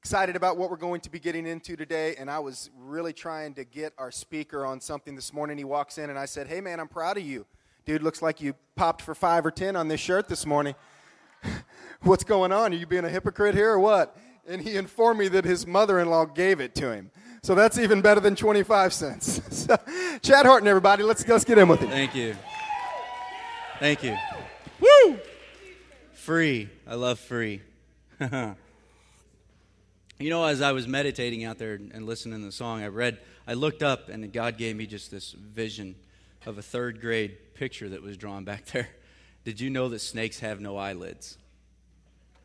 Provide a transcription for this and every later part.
excited about what we're going to be getting into today, and I was really trying to get our speaker on something this morning. He walks in, and I said, Hey, man, I'm proud of you. Dude, looks like you popped for five or ten on this shirt this morning. What's going on? Are you being a hypocrite here or what? And he informed me that his mother in law gave it to him. So that's even better than 25 cents. so, Chad Horton, everybody, let's, let's get in with it. Thank you. Thank you. Woo! Free. I love free. You know, as I was meditating out there and listening to the song, I read, I looked up, and God gave me just this vision of a third grade picture that was drawn back there. Did you know that snakes have no eyelids?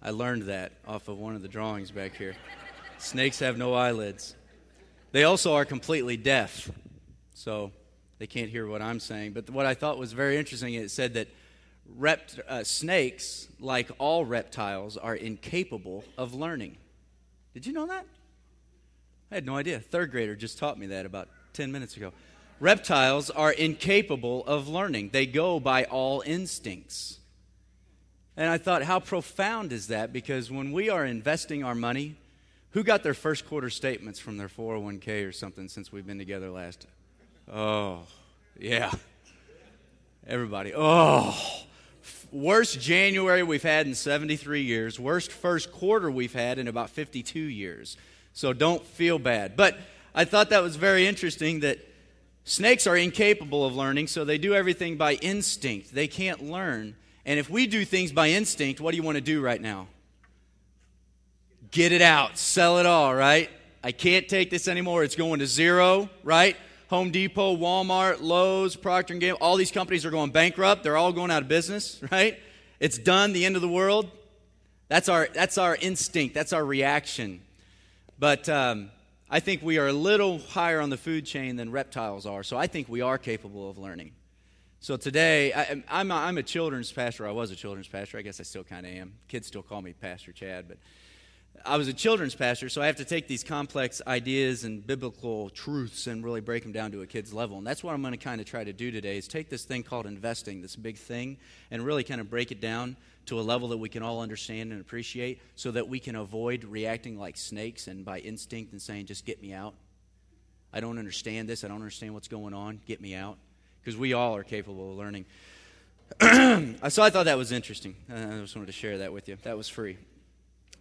I learned that off of one of the drawings back here. snakes have no eyelids. They also are completely deaf, so they can't hear what I'm saying. But what I thought was very interesting, it said that rept, uh, snakes, like all reptiles, are incapable of learning. Did you know that? I had no idea. Third grader just taught me that about 10 minutes ago. Reptiles are incapable of learning, they go by all instincts. And I thought, how profound is that? Because when we are investing our money, who got their first quarter statements from their 401k or something since we've been together last? Oh, yeah. Everybody. Oh, worst January we've had in 73 years, worst first quarter we've had in about 52 years. So don't feel bad. But I thought that was very interesting that snakes are incapable of learning, so they do everything by instinct. They can't learn. And if we do things by instinct, what do you want to do right now? Get it out, sell it all, right? I can't take this anymore. It's going to zero, right? Home Depot, Walmart, Lowe's, Procter & Gamble, all these companies are going bankrupt. They're all going out of business, right? It's done, the end of the world. That's our, that's our instinct, that's our reaction. But um, I think we are a little higher on the food chain than reptiles are, so I think we are capable of learning. So today, I, am a, I'm a children's pastor. I was a children's pastor. I guess I still kind of am. Kids still call me Pastor Chad, but I was a children's pastor, so I have to take these complex ideas and biblical truths and really break them down to a kid's level. And that's what I'm going to kind of try to do today is take this thing called investing, this big thing, and really kind of break it down to a level that we can all understand and appreciate so that we can avoid reacting like snakes and by instinct and saying, just get me out. I don't understand this. I don't understand what's going on. Get me out. Because we all are capable of learning. so I thought that was interesting. I just wanted to share that with you. That was free.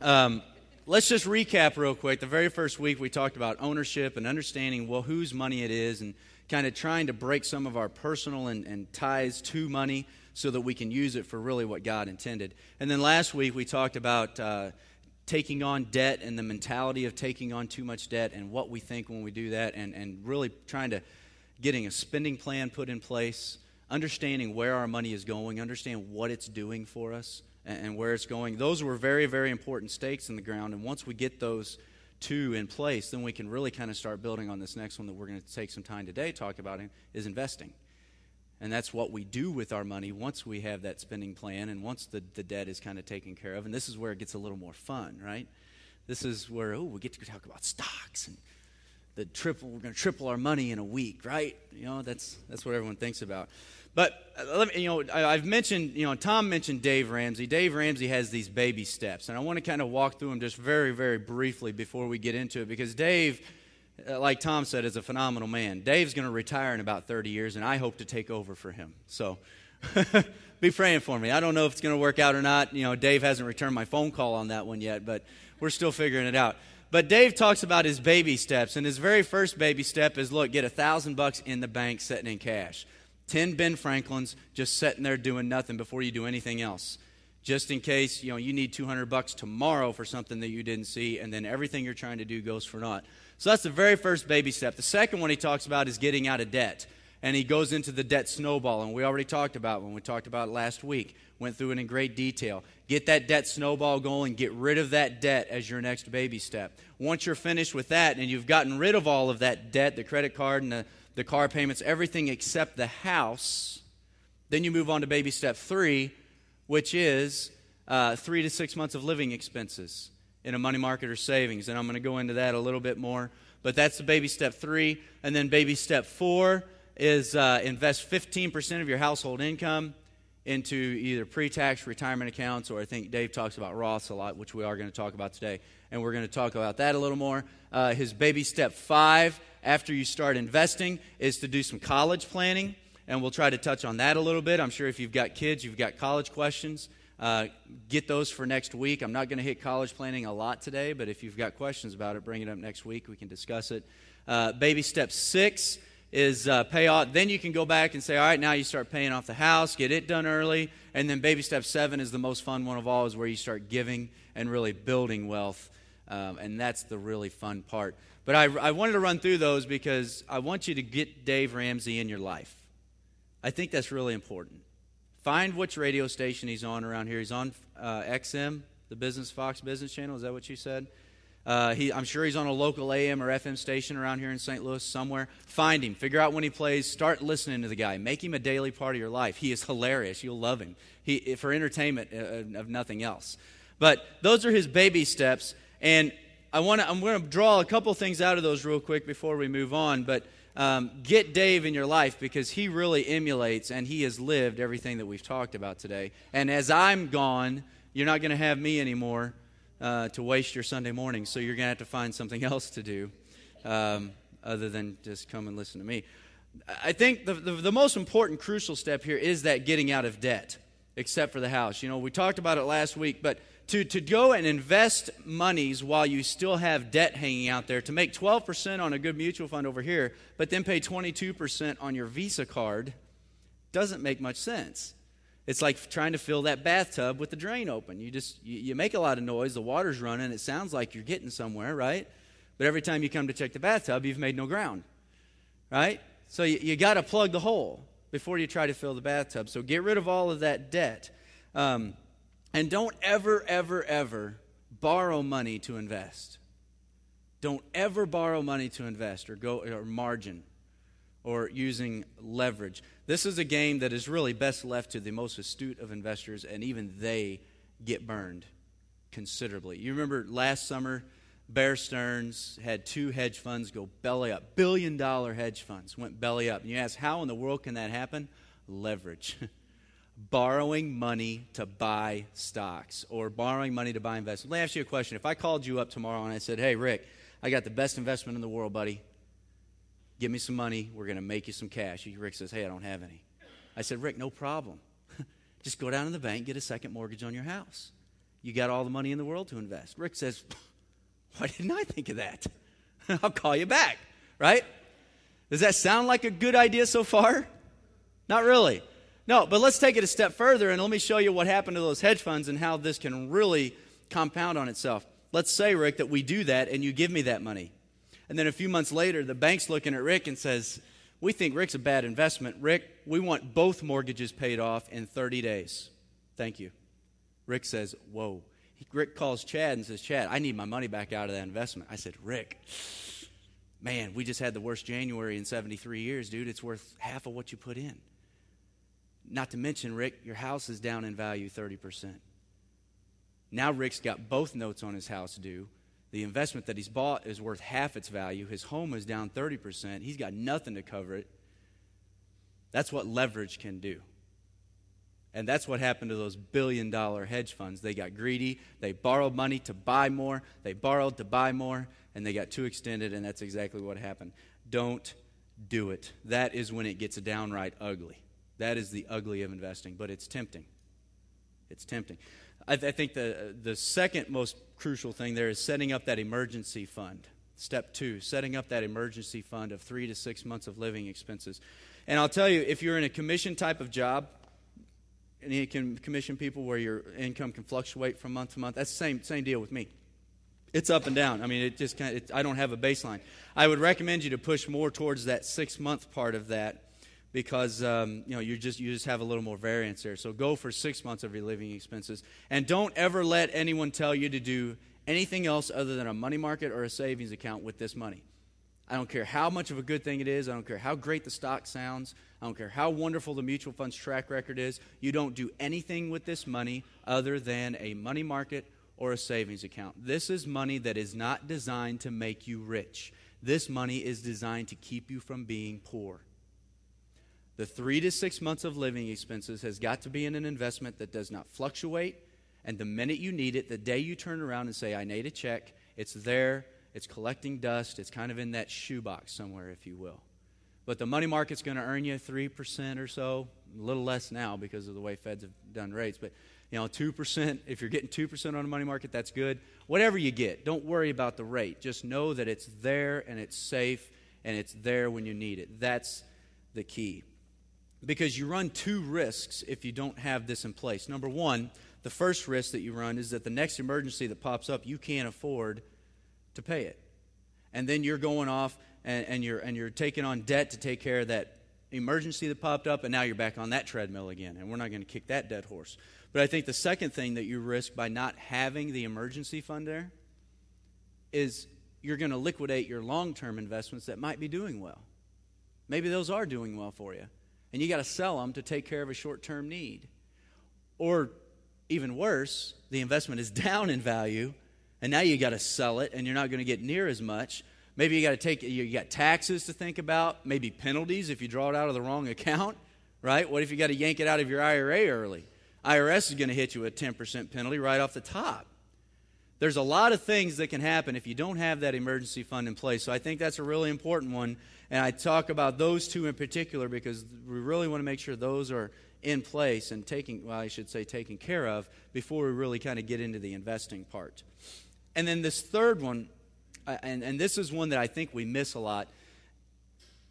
Um, let's just recap real quick. The very first week we talked about ownership and understanding well whose money it is and kind of trying to break some of our personal and, and ties to money so that we can use it for really what God intended. And then last week we talked about uh, taking on debt and the mentality of taking on too much debt and what we think when we do that and, and really trying to getting a spending plan put in place, understanding where our money is going, understand what it's doing for us and where it's going. Those were very, very important stakes in the ground. And once we get those two in place, then we can really kind of start building on this next one that we're going to take some time today to talk about is investing. And that's what we do with our money once we have that spending plan and once the, the debt is kind of taken care of. And this is where it gets a little more fun, right? This is where, oh, we get to talk about stocks and the triple, we're going to triple our money in a week, right? You know, that's, that's what everyone thinks about. But uh, let me, you know, I've mentioned, you know, Tom mentioned Dave Ramsey. Dave Ramsey has these baby steps, and I want to kind of walk through them just very, very briefly before we get into it because Dave, uh, like Tom said, is a phenomenal man. Dave's going to retire in about 30 years, and I hope to take over for him. So be praying for me. I don't know if it's going to work out or not. You know, Dave hasn't returned my phone call on that one yet, but we're still figuring it out. But Dave talks about his baby steps, and his very first baby step is look, get a thousand bucks in the bank sitting in cash. 10 Ben Franklins just sitting there doing nothing before you do anything else. Just in case, you know, you need 200 bucks tomorrow for something that you didn't see and then everything you're trying to do goes for naught. So that's the very first baby step. The second one he talks about is getting out of debt. And he goes into the debt snowball and we already talked about when we talked about last week. Went through it in great detail. Get that debt snowball going, get rid of that debt as your next baby step. Once you're finished with that and you've gotten rid of all of that debt, the credit card and the the car payments, everything except the house. Then you move on to baby step three, which is uh, three to six months of living expenses in a money market or savings. And I'm going to go into that a little bit more. But that's the baby step three. And then baby step four is uh, invest 15% of your household income into either pre tax retirement accounts, or I think Dave talks about Roths a lot, which we are going to talk about today. And we're going to talk about that a little more. Uh, his baby step five after you start investing is to do some college planning. And we'll try to touch on that a little bit. I'm sure if you've got kids, you've got college questions. Uh, get those for next week. I'm not going to hit college planning a lot today, but if you've got questions about it, bring it up next week. We can discuss it. Uh, baby step six is uh, pay off. Then you can go back and say, all right, now you start paying off the house, get it done early. And then baby step seven is the most fun one of all, is where you start giving and really building wealth. Um, and that's the really fun part. But I, I wanted to run through those because I want you to get Dave Ramsey in your life. I think that's really important. Find which radio station he's on around here. He's on uh, XM, the Business Fox Business Channel. Is that what you said? Uh, he, I'm sure he's on a local AM or FM station around here in St. Louis somewhere. Find him. Figure out when he plays. Start listening to the guy. Make him a daily part of your life. He is hilarious. You'll love him. He, for entertainment uh, of nothing else. But those are his baby steps. And I want to, I'm going to draw a couple things out of those real quick before we move on. But um, get Dave in your life because he really emulates and he has lived everything that we've talked about today. And as I'm gone, you're not going to have me anymore uh, to waste your Sunday morning, so you're going to have to find something else to do um, other than just come and listen to me. I think the, the, the most important, crucial step here is that getting out of debt, except for the house. You know, we talked about it last week, but to, to go and invest monies while you still have debt hanging out there, to make 12% on a good mutual fund over here, but then pay 22% on your Visa card, doesn't make much sense. It's like trying to fill that bathtub with the drain open. You just you, you make a lot of noise, the water's running, it sounds like you're getting somewhere, right? But every time you come to check the bathtub, you've made no ground, right? So you, you got to plug the hole before you try to fill the bathtub. So get rid of all of that debt. Um, and don't ever, ever, ever borrow money to invest. Don't ever borrow money to invest or go or margin or using leverage. This is a game that is really best left to the most astute of investors, and even they get burned considerably. You remember last summer, Bear Stearns had two hedge funds go belly up. Billion dollar hedge funds went belly up. And you ask, how in the world can that happen? Leverage. borrowing money to buy stocks or borrowing money to buy investments. Let me ask you a question. If I called you up tomorrow and I said, hey, Rick, I got the best investment in the world, buddy. Give me some money. We're going to make you some cash. Rick says, hey, I don't have any. I said, Rick, no problem. Just go down to the bank, get a second mortgage on your house. You got all the money in the world to invest. Rick says, why didn't I think of that? I'll call you back, right? Does that sound like a good idea so far? Not really. No, but let's take it a step further and let me show you what happened to those hedge funds and how this can really compound on itself. Let's say, Rick, that we do that and you give me that money. And then a few months later, the bank's looking at Rick and says, We think Rick's a bad investment. Rick, we want both mortgages paid off in 30 days. Thank you. Rick says, Whoa. Rick calls Chad and says, Chad, I need my money back out of that investment. I said, Rick, man, we just had the worst January in 73 years, dude. It's worth half of what you put in. Not to mention, Rick, your house is down in value 30%. Now Rick's got both notes on his house due. The investment that he's bought is worth half its value. His home is down 30%. He's got nothing to cover it. That's what leverage can do. And that's what happened to those billion dollar hedge funds. They got greedy. They borrowed money to buy more. They borrowed to buy more, and they got too extended, and that's exactly what happened. Don't do it. That is when it gets downright ugly. That is the ugly of investing, but it's tempting. It's tempting. I, th- I, think the, the second most crucial thing there is setting up that emergency fund. Step two, setting up that emergency fund of three to six months of living expenses. And I'll tell you, if you're in a commission type of job, and you can commission people where your income can fluctuate from month to month, that's the same, same deal with me. It's up and down. I mean, it just kind of, it, I don't have a baseline. I would recommend you to push more towards that six month part of that because um, you know you just you just have a little more variance there. So go for six months of your living expenses, and don't ever let anyone tell you to do anything else other than a money market or a savings account with this money. I don't care how much of a good thing it is. I don't care how great the stock sounds. I don't care how wonderful the mutual fund's track record is. You don't do anything with this money other than a money market or a savings account. This is money that is not designed to make you rich. This money is designed to keep you from being poor. The three to six months of living expenses has got to be in an investment that does not fluctuate. And the minute you need it, the day you turn around and say, I need a check, it's there, it's collecting dust, it's kind of in that shoebox somewhere, if you will. But the money market's going to earn you 3% or so, a little less now because of the way Feds have done rates. But, you know, 2%, if you're getting 2% on a money market, that's good. Whatever you get, don't worry about the rate. Just know that it's there and it's safe and it's there when you need it. That's the key. Because you run two risks if you don't have this in place. Number one, the first risk that you run is that the next emergency that pops up, you can't afford to pay it. And then you're going off and, and, you're, and you're taking on debt to take care of that emergency that popped up, and now you're back on that treadmill again. And we're not going to kick that dead horse. But I think the second thing that you risk by not having the emergency fund there is you're going to liquidate your long term investments that might be doing well. Maybe those are doing well for you. And you got to sell them to take care of a short term need. Or even worse, the investment is down in value, and now you got to sell it, and you're not going to get near as much. Maybe you got to take you got taxes to think about, maybe penalties if you draw it out of the wrong account, right? What if you got to yank it out of your IRA early? IRS is going to hit you with a 10% penalty right off the top. There's a lot of things that can happen if you don't have that emergency fund in place. So I think that's a really important one. And I talk about those two in particular because we really want to make sure those are in place and taking, well, I should say, taken care of before we really kind of get into the investing part. And then this third one, uh, and, and this is one that I think we miss a lot,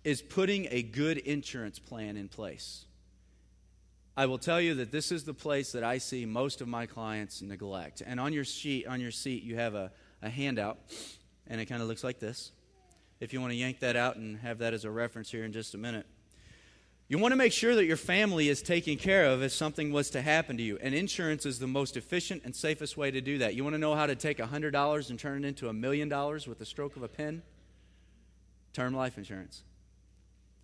is putting a good insurance plan in place. I will tell you that this is the place that I see most of my clients neglect. And on your sheet, on your seat, you have a, a handout, and it kind of looks like this. If you want to yank that out and have that as a reference here in just a minute. You want to make sure that your family is taken care of if something was to happen to you. And insurance is the most efficient and safest way to do that. You want to know how to take $100 and turn it into a million dollars with the stroke of a pen? Term life insurance.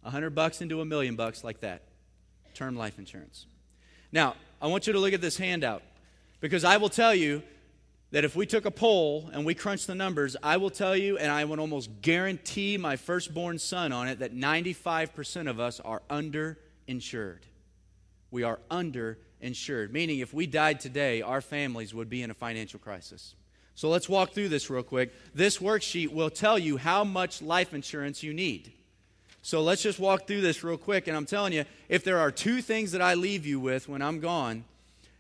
100 bucks into a million bucks like that term life insurance. Now, I want you to look at this handout because I will tell you that if we took a poll and we crunched the numbers, I will tell you, and I would almost guarantee my firstborn son on it, that 95% of us are underinsured. We are underinsured, meaning if we died today, our families would be in a financial crisis. So let's walk through this real quick. This worksheet will tell you how much life insurance you need. So let's just walk through this real quick. And I'm telling you, if there are two things that I leave you with when I'm gone,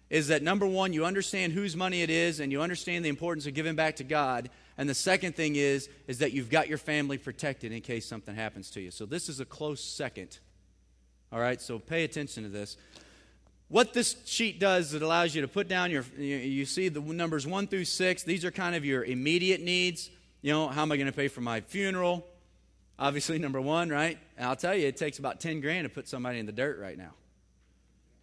is that number one, you understand whose money it is and you understand the importance of giving back to God. And the second thing is, is that you've got your family protected in case something happens to you. So this is a close second. All right, so pay attention to this. What this sheet does, it allows you to put down your, you see the numbers one through six. These are kind of your immediate needs. You know, how am I going to pay for my funeral? Obviously, number one, right? And I'll tell you, it takes about 10 grand to put somebody in the dirt right now.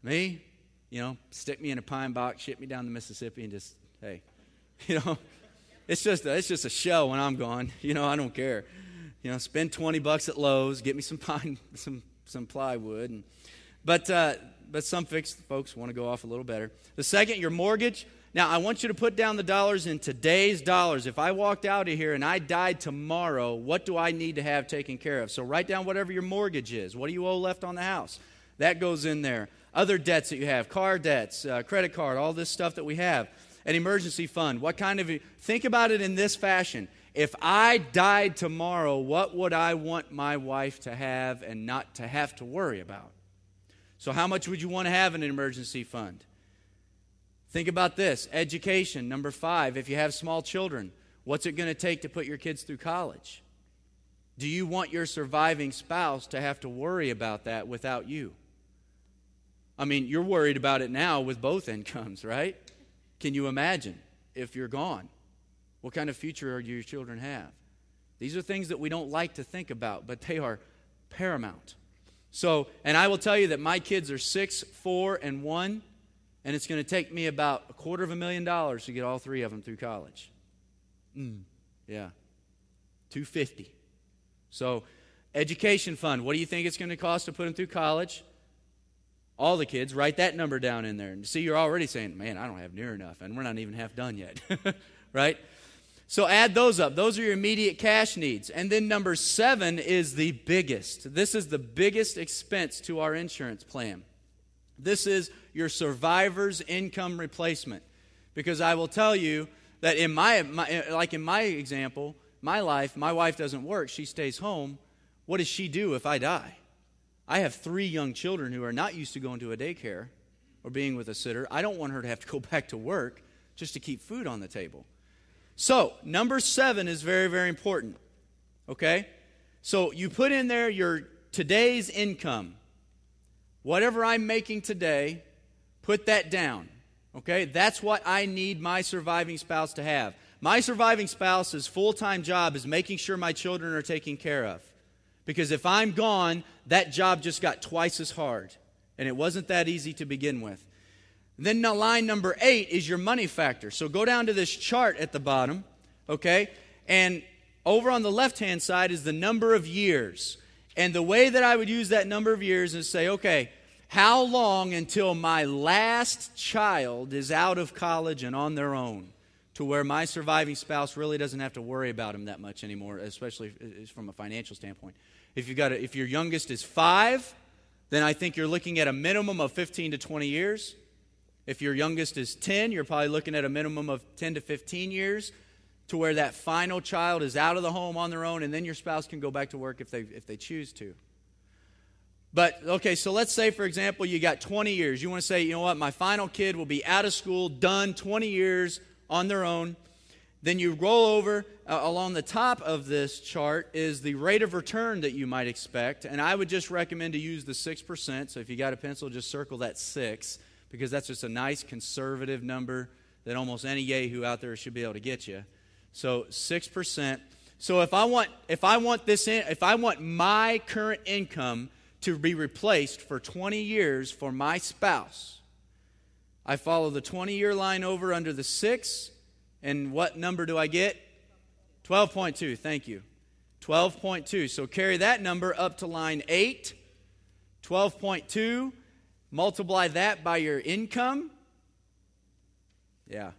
Me, you know, stick me in a pine box, ship me down the Mississippi, and just, hey, you know, it's just a, it's just a show when I'm gone. You know, I don't care. You know, spend 20 bucks at Lowe's, get me some pine, some, some plywood. And, but, uh, but some fixed folks want to go off a little better. The second, your mortgage. Now, I want you to put down the dollars in today's dollars. If I walked out of here and I died tomorrow, what do I need to have taken care of? So write down whatever your mortgage is. What do you owe left on the house? That goes in there. Other debts that you have, car debts, uh, credit card, all this stuff that we have. An emergency fund. What kind of. Think about it in this fashion. If I died tomorrow, what would I want my wife to have and not to have to worry about? So, how much would you want to have in an emergency fund? Think about this education, number five, if you have small children, what's it going to take to put your kids through college? Do you want your surviving spouse to have to worry about that without you? I mean, you're worried about it now with both incomes, right? Can you imagine if you're gone? What kind of future do your children have? These are things that we don't like to think about, but they are paramount. So, and I will tell you that my kids are six, four, and one and it's going to take me about a quarter of a million dollars to get all three of them through college. Mm, yeah, 250. So, education fund. What do you think it's going to cost to put them through college? All the kids, write that number down in there. And see, you're already saying, man, I don't have near enough, and we're not even half done yet, right? So add those up. Those are your immediate cash needs. And then number seven is the biggest. This is the biggest expense to our insurance plan. This is your survivor's income replacement. Because I will tell you that in my, my like in my example, my life, my wife doesn't work, she stays home. What does she do if I die? I have three young children who are not used to going to a daycare or being with a sitter. I don't want her to have to go back to work just to keep food on the table. So, number seven is very, very important. Okay? So, you put in there your today's income. Whatever I'm making today, put that down. Okay? That's what I need my surviving spouse to have. My surviving spouse's full time job is making sure my children are taken care of. Because if I'm gone, that job just got twice as hard. And it wasn't that easy to begin with. Then line number eight is your money factor. So go down to this chart at the bottom, okay? And over on the left hand side is the number of years. And the way that I would use that number of years is say, okay, how long until my last child is out of college and on their own to where my surviving spouse really doesn't have to worry about them that much anymore, especially from a financial standpoint? If, you've got a, if your youngest is five, then I think you're looking at a minimum of 15 to 20 years. If your youngest is 10, you're probably looking at a minimum of 10 to 15 years to where that final child is out of the home on their own, and then your spouse can go back to work if they, if they choose to. But, okay, so let's say, for example, you got 20 years. You want to say, you know what, my final kid will be out of school, done 20 years on their own. Then you roll over uh, along the top of this chart is the rate of return that you might expect. And I would just recommend to use the 6%. So if you got a pencil, just circle that 6 because that's just a nice conservative number that almost any yahoo out there should be able to get you. So 6%. So if I want if I want this in, if I want my current income to be replaced for 20 years for my spouse, I follow the 20 year line over under the 6 and what number do I get? 12.2. Thank you. 12.2. So carry that number up to line 8. 12.2 Multiply that by your income. Yeah.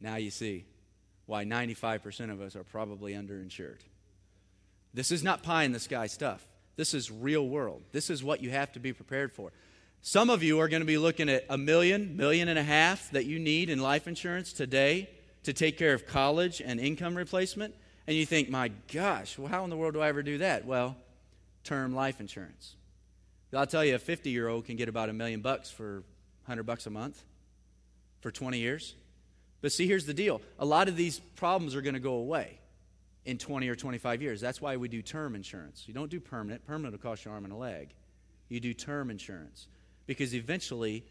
Now you see why 95% of us are probably underinsured. This is not pie in the sky stuff. This is real world. This is what you have to be prepared for. Some of you are going to be looking at a million, million and a half that you need in life insurance today to take care of college and income replacement. And you think, my gosh, well, how in the world do I ever do that? Well, term life insurance. I'll tell you, a 50 year old can get about a million bucks for 100 bucks a month for 20 years. But see, here's the deal a lot of these problems are going to go away in 20 or 25 years. That's why we do term insurance. You don't do permanent, permanent will cost you an arm and a leg. You do term insurance because eventually,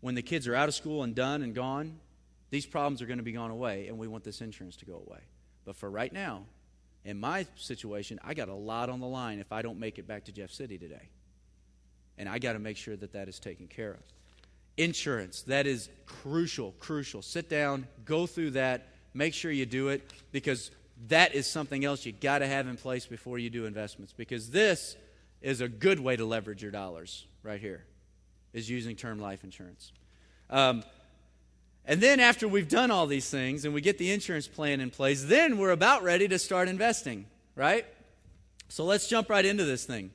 when the kids are out of school and done and gone, these problems are going to be gone away, and we want this insurance to go away. But for right now, in my situation, I got a lot on the line if I don't make it back to Jeff City today and I got to make sure that that is taken care of. Insurance, that is crucial, crucial. Sit down, go through that, make sure you do it because that is something else you got to have in place before you do investments because this is a good way to leverage your dollars right here is using term life insurance. Um, and then after we've done all these things and we get the insurance plan in place, then we're about ready to start investing, right? So let's jump right into this thing.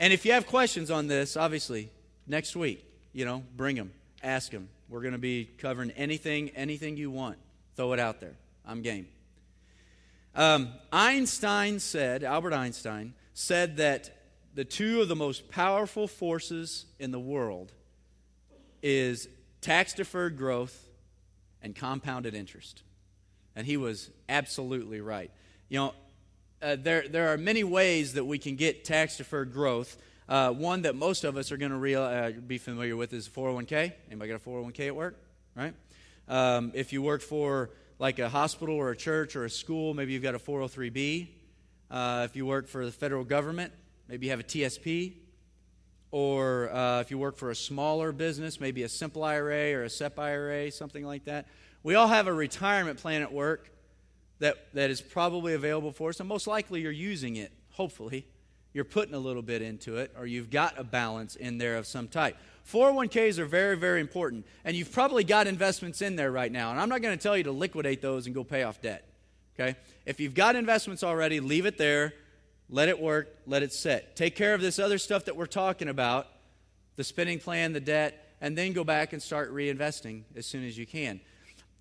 And if you have questions on this, obviously, next week, you know, bring them, ask them. We're going to be covering anything, anything you want. Throw it out there. I'm game. Um, Einstein said, Albert Einstein said that the two of the most powerful forces in the world is tax deferred growth and compounded interest. And he was absolutely right. You know, uh, there, there are many ways that we can get tax deferred growth. Uh, one that most of us are going to uh, be familiar with is 401k. Anybody got a 401k at work? Right? Um, if you work for like a hospital or a church or a school, maybe you've got a 403b. Uh, if you work for the federal government, maybe you have a TSP. Or uh, if you work for a smaller business, maybe a simple IRA or a SEP IRA, something like that. We all have a retirement plan at work that, that is probably available for us, and most likely you're using it, hopefully. You're putting a little bit into it, or you've got a balance in there of some type. 401ks are very, very important. And you've probably got investments in there right now. And I'm not going to tell you to liquidate those and go pay off debt. Okay? If you've got investments already, leave it there. Let it work. Let it sit. Take care of this other stuff that we're talking about the spending plan, the debt, and then go back and start reinvesting as soon as you can.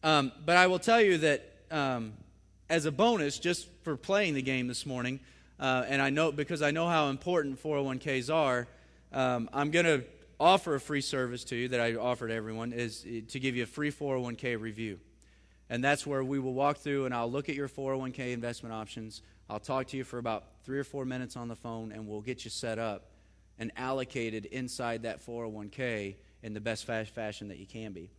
Um, but I will tell you that um, as a bonus, just for playing the game this morning, uh, and I know because I know how important 401ks are, um, I'm going to offer a free service to you that I offer to everyone is eh, to give you a free 401k review. And that's where we will walk through and I'll look at your 401k investment options. I'll talk to you for about three or four minutes on the phone and we'll get you set up and allocated inside that 401k in the best fashion that you can be.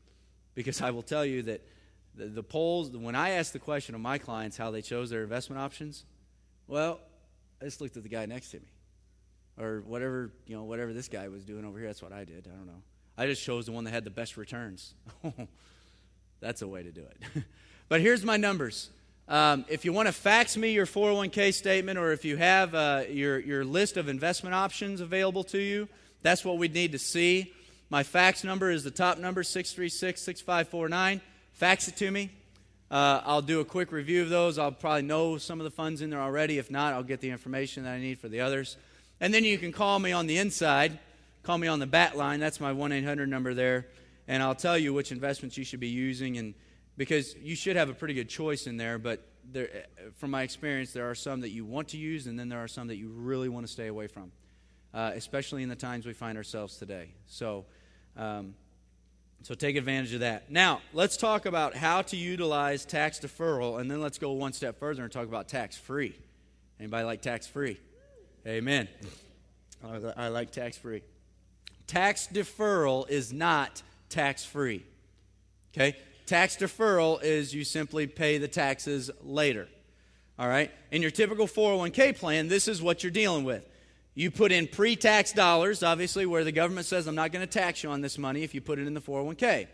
Because I will tell you that the, the polls, when I ask the question of my clients how they chose their investment options, well, I just looked at the guy next to me. Or whatever, you know, whatever this guy was doing over here, that's what I did. I don't know. I just chose the one that had the best returns. that's a way to do it. but here's my numbers. Um, if you want to fax me your 401k statement or if you have uh, your, your list of investment options available to you, that's what we'd need to see. My fax number is the top number, 636 6549. Fax it to me. Uh, I'll do a quick review of those. I'll probably know some of the funds in there already. If not, I'll get the information that I need for the others. And then you can call me on the inside. Call me on the bat line. That's my 1 800 number there. And I'll tell you which investments you should be using. And because you should have a pretty good choice in there, but there, from my experience, there are some that you want to use, and then there are some that you really want to stay away from, uh, especially in the times we find ourselves today. So, um, so take advantage of that. Now, let's talk about how to utilize tax deferral, and then let's go one step further and talk about tax free. Anybody like tax free? Amen. I like tax free. Tax deferral is not tax free. Okay? Tax deferral is you simply pay the taxes later. All right? In your typical 401k plan, this is what you're dealing with. You put in pre tax dollars, obviously, where the government says, I'm not going to tax you on this money if you put it in the 401k.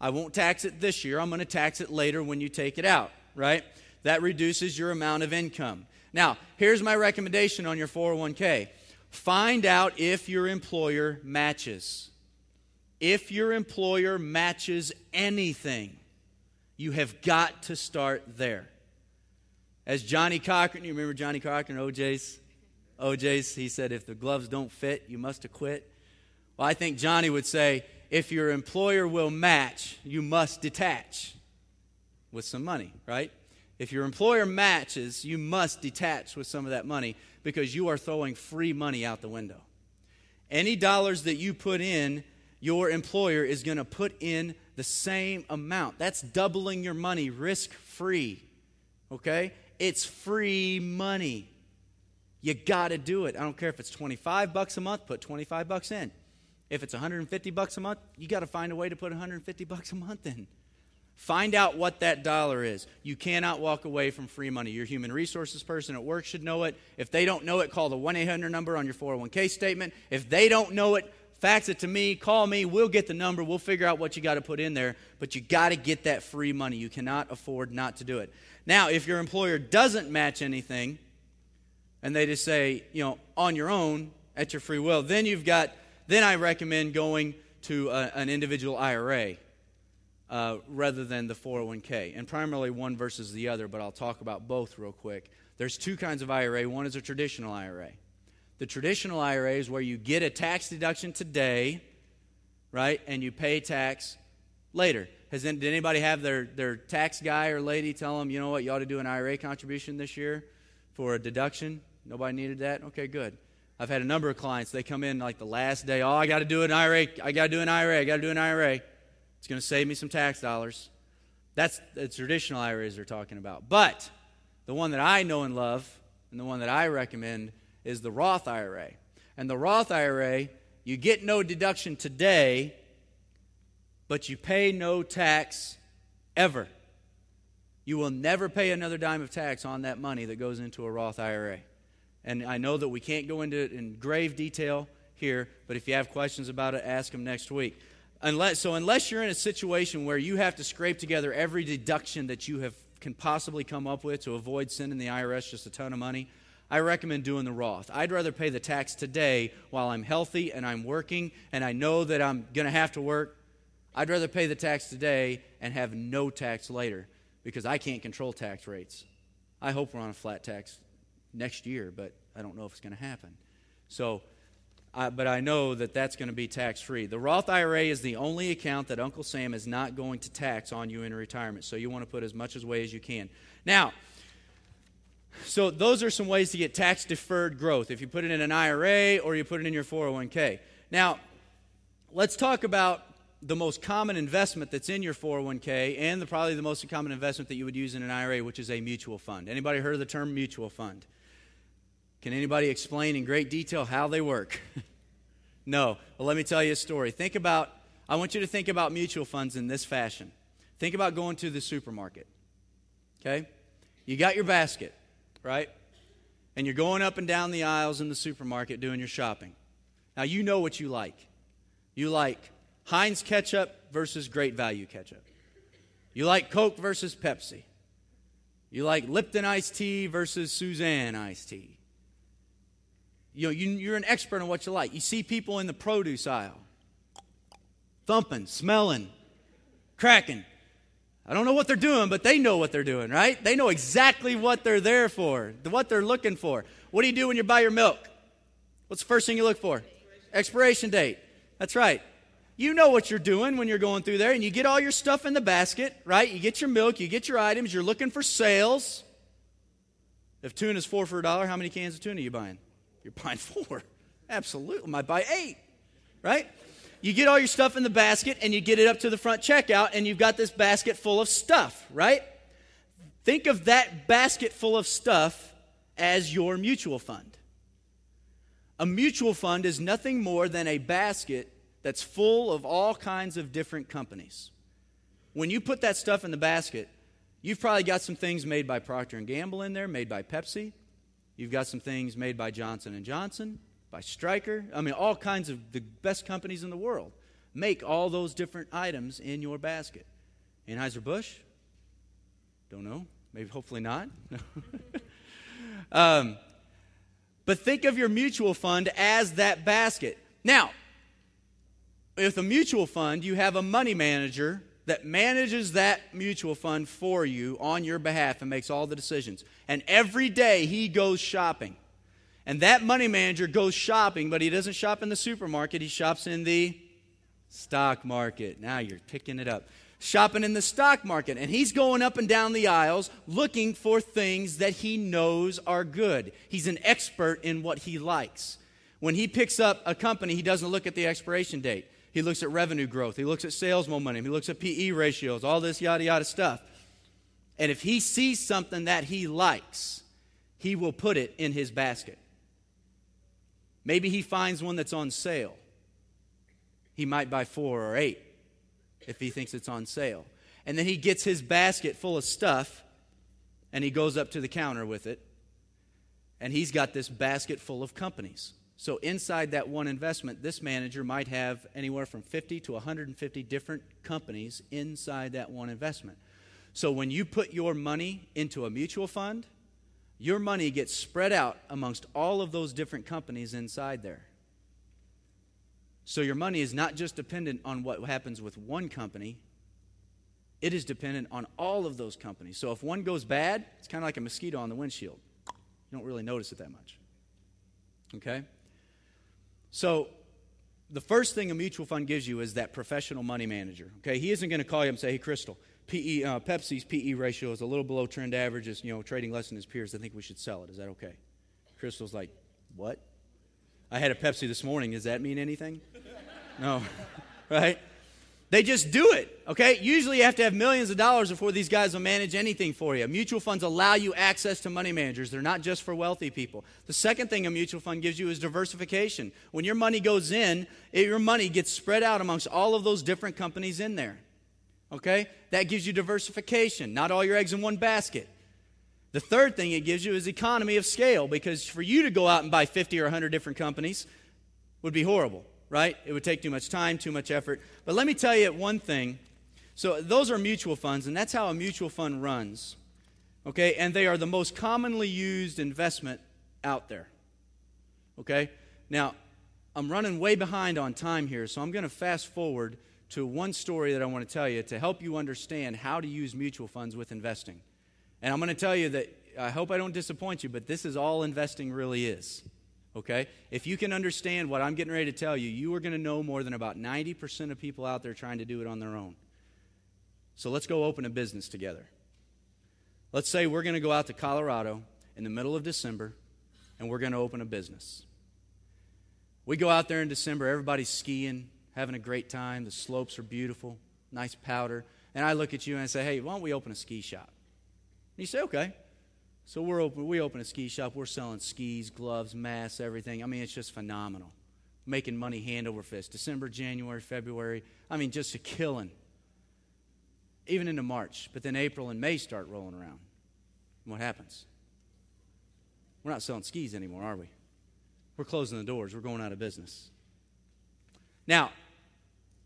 I won't tax it this year. I'm going to tax it later when you take it out, right? That reduces your amount of income. Now, here's my recommendation on your 401k find out if your employer matches. If your employer matches anything, you have got to start there. As Johnnie Cochran, you remember Johnnie Cochran, OJ's? OJ's, he said, if the gloves don't fit, you must acquit. Well, I think Johnnie would say, if your employer will match, you must detach with some money, right? If your employer matches, you must detach with some of that money because you are throwing free money out the window. Any dollars that you put in, your employer is going to put in the same amount. That's doubling your money risk free. Okay? It's free money. You got to do it. I don't care if it's 25 bucks a month, put 25 bucks in. If it's 150 bucks a month, you got to find a way to put 150 bucks a month in. Find out what that dollar is. You cannot walk away from free money. Your human resources person at work should know it. If they don't know it, call the 1 800 number on your 401k statement. If they don't know it, fax it to me, call me, we'll get the number, we'll figure out what you got to put in there, but you got to get that free money. You cannot afford not to do it. Now, if your employer doesn't match anything, and they just say, you know, on your own at your free will, then you've got, then I recommend going to a, an individual IRA uh, rather than the 401k. And primarily one versus the other, but I'll talk about both real quick. There's two kinds of IRA. One is a traditional IRA. The traditional IRA is where you get a tax deduction today, right, and you pay tax later. Has did anybody have their, their tax guy or lady tell them, you know what, you ought to do an IRA contribution this year for a deduction? Nobody needed that? Okay, good. I've had a number of clients, they come in like the last day, oh, I got to do an IRA, I got to do an IRA, I got to do an IRA. It's going to save me some tax dollars. That's the traditional IRAs they're talking about. But the one that I know and love, and the one that I recommend, is the Roth IRA. And the Roth IRA, you get no deduction today, but you pay no tax ever. You will never pay another dime of tax on that money that goes into a Roth IRA. And I know that we can't go into it in grave detail here, but if you have questions about it, ask them next week. Unless, so, unless you're in a situation where you have to scrape together every deduction that you have, can possibly come up with to avoid sending the IRS just a ton of money, I recommend doing the Roth. I'd rather pay the tax today while I'm healthy and I'm working and I know that I'm going to have to work. I'd rather pay the tax today and have no tax later because I can't control tax rates. I hope we're on a flat tax next year, but I don't know if it's going to happen. So, but I know that that's going to be tax free. The Roth IRA is the only account that Uncle Sam is not going to tax on you in retirement. So you want to put as much away as you can. Now, so those are some ways to get tax deferred growth. If you put it in an IRA or you put it in your 401k. Now, let's talk about the most common investment that's in your 401k and the, probably the most common investment that you would use in an IRA, which is a mutual fund. Anybody heard of the term mutual fund? Can anybody explain in great detail how they work? no. Well, let me tell you a story. Think about, I want you to think about mutual funds in this fashion. Think about going to the supermarket. Okay? You got your basket right? And you're going up and down the aisles in the supermarket doing your shopping. Now, you know what you like. You like Heinz ketchup versus great value ketchup. You like Coke versus Pepsi. You like Lipton iced tea versus Suzanne iced tea. You know, you, you're an expert on what you like. You see people in the produce aisle thumping, smelling, cracking. I don't know what they're doing, but they know what they're doing, right? They know exactly what they're there for, what they're looking for. What do you do when you buy your milk? What's the first thing you look for? Expiration date. That's right. You know what you're doing when you're going through there, and you get all your stuff in the basket, right? You get your milk, you get your items, you're looking for sales. If tuna is four for a dollar, how many cans of tuna are you buying? You're buying four. Absolutely. Might buy eight, right? You get all your stuff in the basket and you get it up to the front checkout and you've got this basket full of stuff, right? Think of that basket full of stuff as your mutual fund. A mutual fund is nothing more than a basket that's full of all kinds of different companies. When you put that stuff in the basket, you've probably got some things made by Procter and Gamble in there, made by Pepsi. You've got some things made by Johnson and Johnson by Stryker. I mean, all kinds of the best companies in the world make all those different items in your basket. Anheuser-Busch? Don't know. Maybe, hopefully not. um, but think of your mutual fund as that basket. Now, with a mutual fund, you have a money manager that manages that mutual fund for you on your behalf and makes all the decisions. And every day he goes shopping. And that money manager goes shopping, but he doesn't shop in the supermarket, he shops in the stock market. Now you're picking it up. Shopping in the stock market. And he's going up and down the aisles looking for things that he knows are good. He's an expert in what he likes. When he picks up a company, he doesn't look at the expiration date. He looks at revenue growth. He looks at sales momentum. He looks at PE ratios, all this yada yada stuff. And if he sees something that he likes, he will put it in his basket. Maybe he finds one that's on sale. He might buy four or eight if he thinks it's on sale. And then he gets his basket full of stuff and he goes up to the counter with it. And he's got this basket full of companies. So inside that one investment, this manager might have anywhere from 50 to 150 different companies inside that one investment. So when you put your money into a mutual fund, your money gets spread out amongst all of those different companies inside there. So your money is not just dependent on what happens with one company, it is dependent on all of those companies. So if one goes bad, it's kind of like a mosquito on the windshield. You don't really notice it that much. Okay? So the first thing a mutual fund gives you is that professional money manager. Okay? He isn't going to call you and say, hey, Crystal, PE, uh, Pepsi's PE ratio is a little below trend averages, you know, trading less than his peers. I think we should sell it. Is that okay? Crystal's like, what? I had a Pepsi this morning. Does that mean anything? No, right? They just do it, okay? Usually you have to have millions of dollars before these guys will manage anything for you. Mutual funds allow you access to money managers. They're not just for wealthy people. The second thing a mutual fund gives you is diversification. When your money goes in, it, your money gets spread out amongst all of those different companies in there. Okay? That gives you diversification, not all your eggs in one basket. The third thing it gives you is economy of scale because for you to go out and buy 50 or 100 different companies would be horrible, right? It would take too much time, too much effort. But let me tell you one thing. So, those are mutual funds, and that's how a mutual fund runs. Okay? And they are the most commonly used investment out there. Okay? Now, I'm running way behind on time here, so I'm going to fast forward to one story that I want to tell you to help you understand how to use mutual funds with investing. And I'm going to tell you that I hope I don't disappoint you, but this is all investing really is. Okay? If you can understand what I'm getting ready to tell you, you are going to know more than about 90% of people out there trying to do it on their own. So let's go open a business together. Let's say we're going to go out to Colorado in the middle of December and we're going to open a business. We go out there in December, everybody's skiing, having a great time. The slopes are beautiful, nice powder. And I look at you and I say, hey, why don't we open a ski shop? And you say, okay. So we're open, we open a ski shop. We're selling skis, gloves, masks, everything. I mean, it's just phenomenal. Making money hand over fist. December, January, February. I mean, just a killing. Even into March. But then April and May start rolling around. And what happens? We're not selling skis anymore, are we? We're closing the doors. We're going out of business. Now,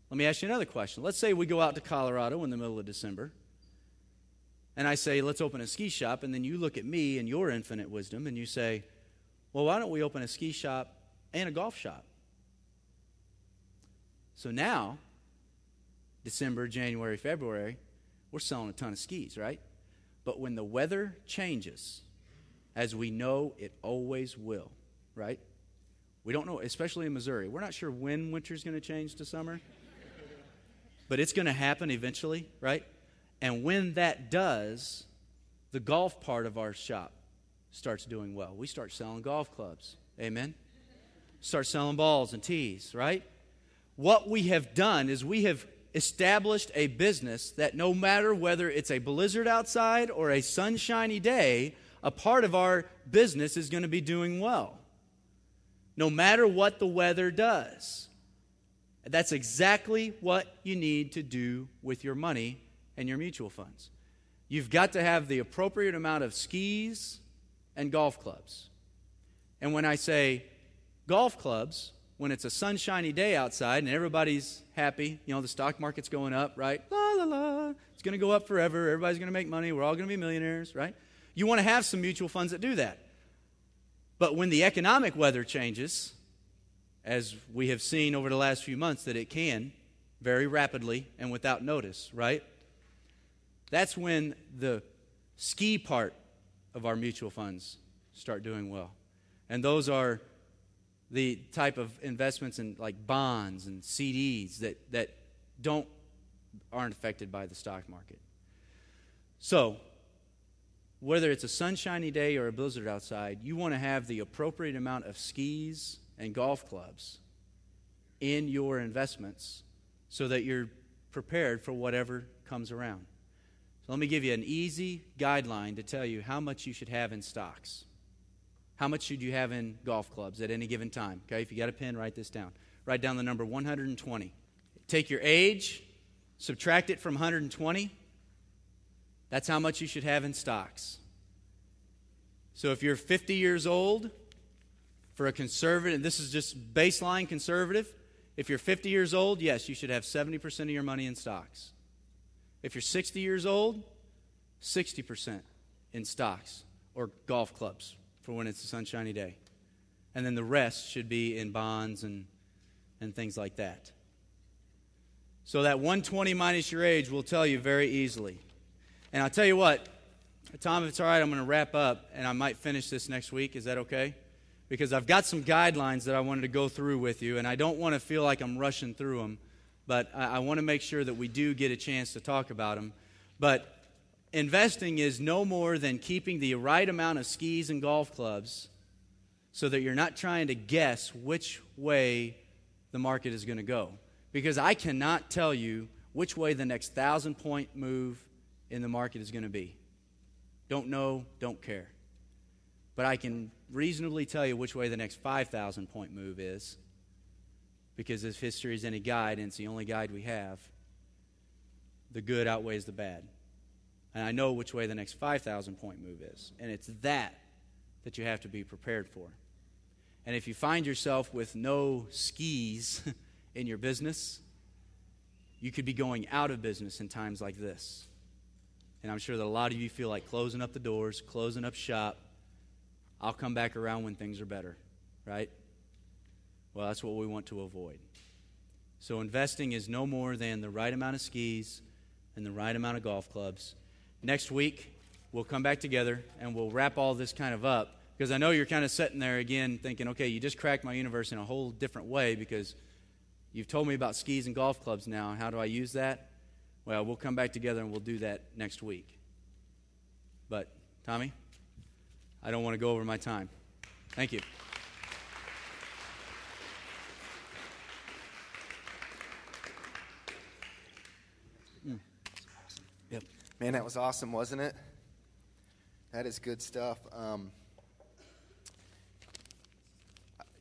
let me ask you another question. Let's say we go out to Colorado in the middle of December, and I say, let's open a ski shop, and then you look at me and your infinite wisdom, and you say, well, why don't we open a ski shop and a golf shop? So now, December, January, February, we're selling a ton of skis, right? But when the weather changes, as we know it always will, right? We don't know, especially in Missouri. We're not sure when winter's going to change to summer, but it's going to happen eventually, right? And when that does, the golf part of our shop starts doing well. We start selling golf clubs. Amen? Start selling balls and tees, right? What we have done is we have established a business that no matter whether it's a blizzard outside or a sunshiny day, a part of our business is going to be doing well. No matter what the weather does. That's exactly what you need to do with your money and your mutual funds. You've got to have the appropriate amount of skis and golf clubs. And when I say golf clubs, when it's a sunshiny day outside and everybody's happy, you know, the stock market's going up, right? La la la. It's going to go up forever. Everybody's going to make money. We're all going to be millionaires, right? You want to have some mutual funds that do that. But when the economic weather changes, as we have seen over the last few months that it can very rapidly and without notice, right? That's when the ski part of our mutual funds start doing well. And those are the type of investments in like bonds and CDs that, that don't aren't affected by the stock market. So, whether it's a sunshiny day or a blizzard outside, you want to have the appropriate amount of skis and golf clubs in your investments so that you're prepared for whatever comes around. So let me give you an easy guideline to tell you how much you should have in stocks. How much should you have in golf clubs at any given time? Okay, if you got a pen, write this down. Write down the number 120. Take your age, subtract it from 120. That's how much you should have in stocks. So if you're 50 years old, for a conservative, and this is just baseline conservative, if you're 50 years old, yes, you should have 70% of your money in stocks. If you're 60 years old, 60% in stocks or golf clubs for when it's a sunshiny day. And then the rest should be in bonds and, and things like that. So that 120 minus your age will tell you very easily. And I'll tell you what, Tom, if it's all right, I'm going to wrap up and I might finish this next week. Is that okay? Because I've got some guidelines that I wanted to go through with you, and I don't want to feel like I'm rushing through them, but I, I want to make sure that we do get a chance to talk about them. But investing is no more than keeping the right amount of skis and golf clubs so that you're not trying to guess which way the market is going to go. Because I cannot tell you which way the next thousand point move in the market is going to be. Don't know, don't care. But I can reasonably tell you which way the next 5,000 point move is. Because if history is any guide, and it's the only guide we have, the good outweighs the bad and I know which way the next 5,000 point move is. And it's that that you have to be prepared for. And if you find yourself with no skis in your business, you could be going out of business in times like this. And I'm sure that a lot of you feel like closing up the doors, closing up shop. I'll come back around when things are better, right? Well, that's what we want to avoid. So, investing is no more than the right amount of skis and the right amount of golf clubs. Next week, we'll come back together and we'll wrap all this kind of up because I know you're kind of sitting there again thinking, okay, you just cracked my universe in a whole different way because you've told me about skis and golf clubs now. How do I use that? Well, we'll come back together and we'll do that next week. But, Tommy, I don't want to go over my time. Thank you. Yep. Man, that was awesome, wasn't it? That is good stuff. Um,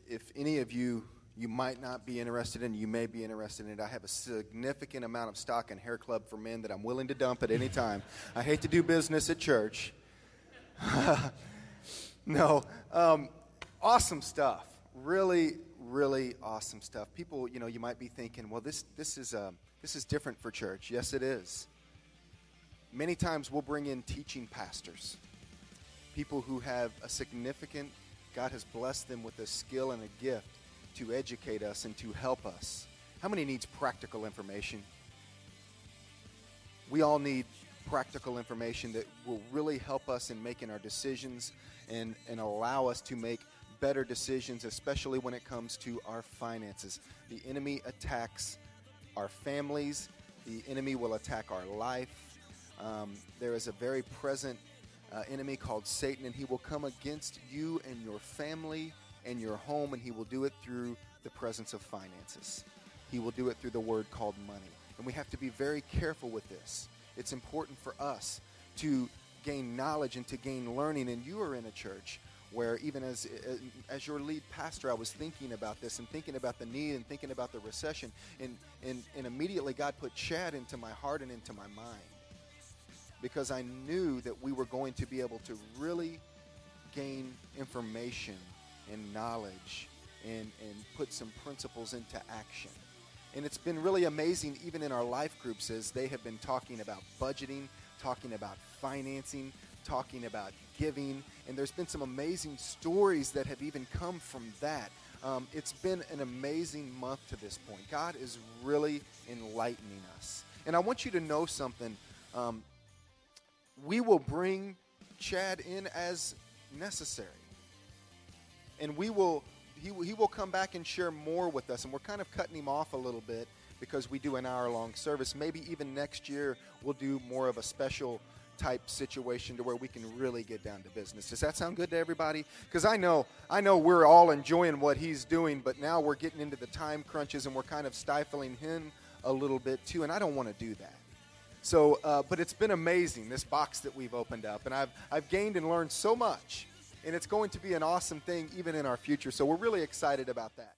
if any of you you might not be interested in, you may be interested in it. I have a significant amount of stock in Hair Club for Men that I'm willing to dump at any time. I hate to do business at church. no, um, awesome stuff. Really, really awesome stuff. People, you know, you might be thinking, well, this this is uh, this is different for church. Yes, it is. Many times we'll bring in teaching pastors, people who have a significant God has blessed them with a skill and a gift to educate us and to help us. How many needs practical information? We all need practical information that will really help us in making our decisions and, and allow us to make better decisions, especially when it comes to our finances. The enemy attacks our families, the enemy will attack our life. Um, there is a very present uh, enemy called Satan, and he will come against you and your family and your home, and he will do it through the presence of finances. He will do it through the word called money. And we have to be very careful with this. It's important for us to gain knowledge and to gain learning. And you are in a church where, even as, as your lead pastor, I was thinking about this and thinking about the need and thinking about the recession. And, and, and immediately, God put Chad into my heart and into my mind because I knew that we were going to be able to really gain information and knowledge and, and put some principles into action. And it's been really amazing, even in our life groups, as they have been talking about budgeting, talking about financing, talking about giving. And there's been some amazing stories that have even come from that. Um, it's been an amazing month to this point. God is really enlightening us. And I want you to know something. Um, we will bring Chad in as necessary and we will he, he will come back and share more with us and we're kind of cutting him off a little bit because we do an hour long service maybe even next year we'll do more of a special type situation to where we can really get down to business does that sound good to everybody because i know i know we're all enjoying what he's doing but now we're getting into the time crunches and we're kind of stifling him a little bit too and i don't want to do that so uh, but it's been amazing this box that we've opened up and i've i've gained and learned so much and it's going to be an awesome thing even in our future. So we're really excited about that.